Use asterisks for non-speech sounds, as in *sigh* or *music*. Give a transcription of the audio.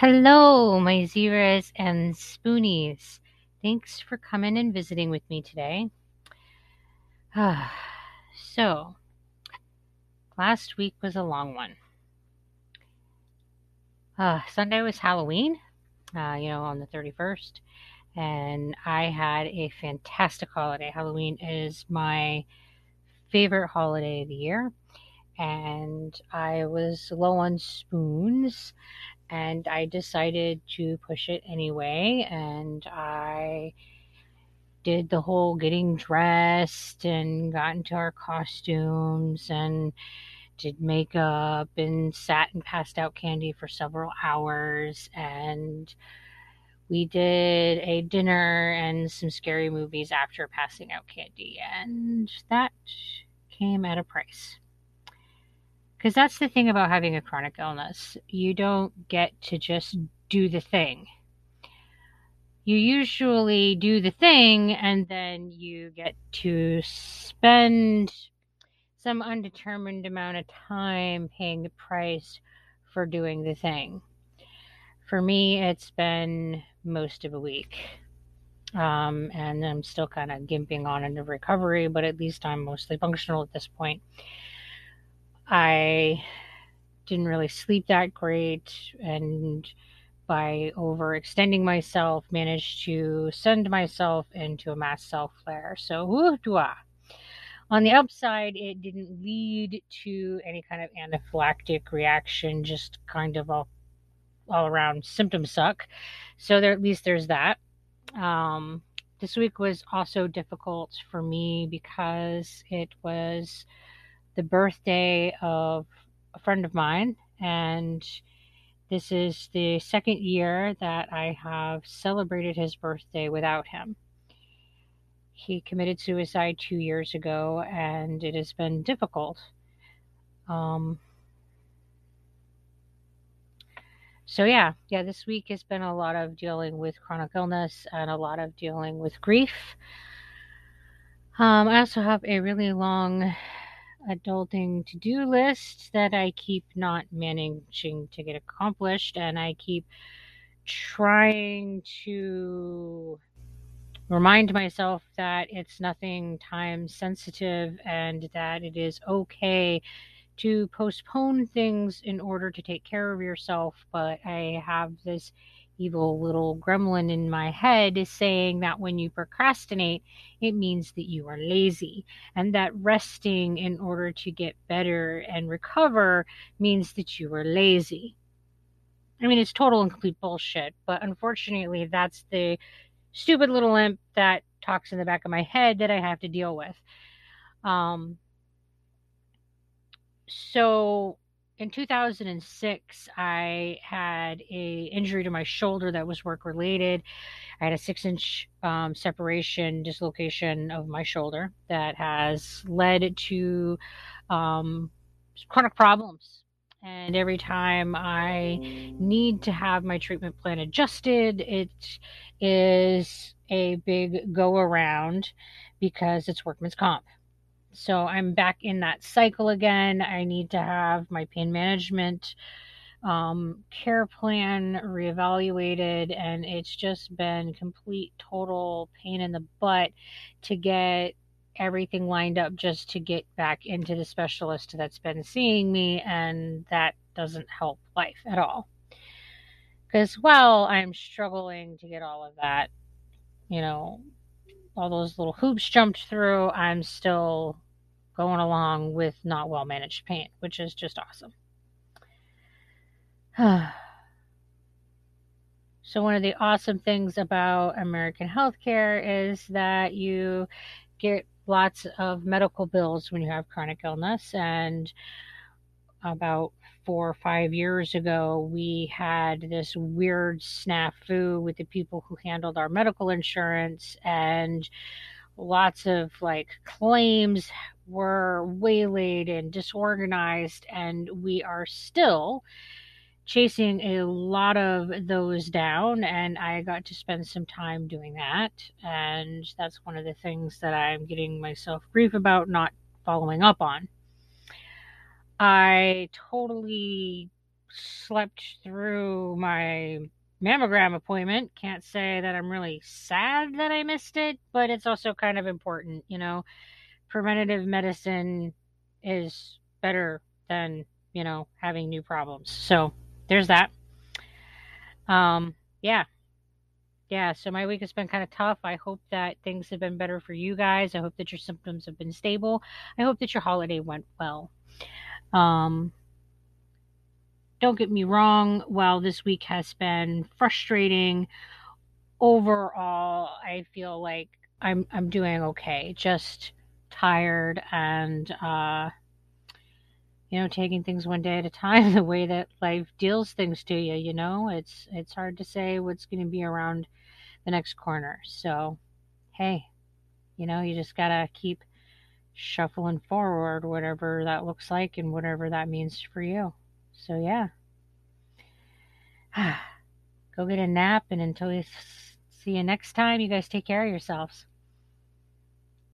Hello, my Zebras and Spoonies. Thanks for coming and visiting with me today. *sighs* so, last week was a long one. Uh, Sunday was Halloween, uh, you know, on the 31st, and I had a fantastic holiday. Halloween is my favorite holiday of the year, and I was low on spoons and I decided to push it anyway. And I did the whole getting dressed and got into our costumes and did makeup and sat and passed out candy for several hours. And we did a dinner and some scary movies after passing out candy. And that came at a price. Because that's the thing about having a chronic illness. You don't get to just do the thing. You usually do the thing and then you get to spend some undetermined amount of time paying the price for doing the thing. For me, it's been most of a week. Um, and I'm still kind of gimping on into recovery, but at least I'm mostly functional at this point. I didn't really sleep that great and by overextending myself managed to send myself into a mast cell flare. So whoo On the upside, it didn't lead to any kind of anaphylactic reaction, just kind of all, all around symptom suck. So there at least there's that. Um, this week was also difficult for me because it was the birthday of a friend of mine, and this is the second year that I have celebrated his birthday without him. He committed suicide two years ago, and it has been difficult. Um, so yeah, yeah, this week has been a lot of dealing with chronic illness and a lot of dealing with grief. Um, I also have a really long adulting to do list that I keep not managing to get accomplished, and I keep trying to remind myself that it's nothing time sensitive and that it is okay to postpone things in order to take care of yourself. But I have this evil little gremlin in my head is saying that when you procrastinate, it means that you are lazy, and that resting in order to get better and recover means that you are lazy. I mean, it's total and complete bullshit, but unfortunately, that's the stupid little imp that talks in the back of my head that I have to deal with. Um, so in 2006 i had a injury to my shoulder that was work related. I had a six inch um, separation dislocation of my shoulder that has led to um, chronic problems. And every time i need to have my treatment plan adjusted it is a big go around because it's workman's comp so I'm back in that cycle again. I need to have my pain management um, care plan reevaluated, and it's just been complete total pain in the butt to get everything lined up just to get back into the specialist that's been seeing me, and that doesn't help life at all. Because while I'm struggling to get all of that, you know, all those little hoops jumped through, I'm still going along with not well managed pain, which is just awesome. *sighs* so, one of the awesome things about American healthcare is that you get lots of medical bills when you have chronic illness. And about four or five years ago, we had this weird snafu with the people who handled our medical insurance, and lots of like claims were waylaid and disorganized, and we are still chasing a lot of those down and I got to spend some time doing that and that's one of the things that I'm getting myself grief about not following up on. I totally slept through my mammogram appointment. Can't say that I'm really sad that I missed it, but it's also kind of important, you know. Preventative medicine is better than, you know, having new problems. So, there's that. Um, yeah. Yeah, so my week has been kind of tough. I hope that things have been better for you guys. I hope that your symptoms have been stable. I hope that your holiday went well. Um, don't get me wrong, while this week has been frustrating, overall I feel like I'm I'm doing okay. Just tired and uh you know, taking things one day at a time *laughs* the way that life deals things to you, you know? It's it's hard to say what's going to be around the next corner. So, hey, you know, you just got to keep shuffling forward whatever that looks like and whatever that means for you. So, yeah. *sighs* Go get a nap and until we see you next time, you guys take care of yourselves.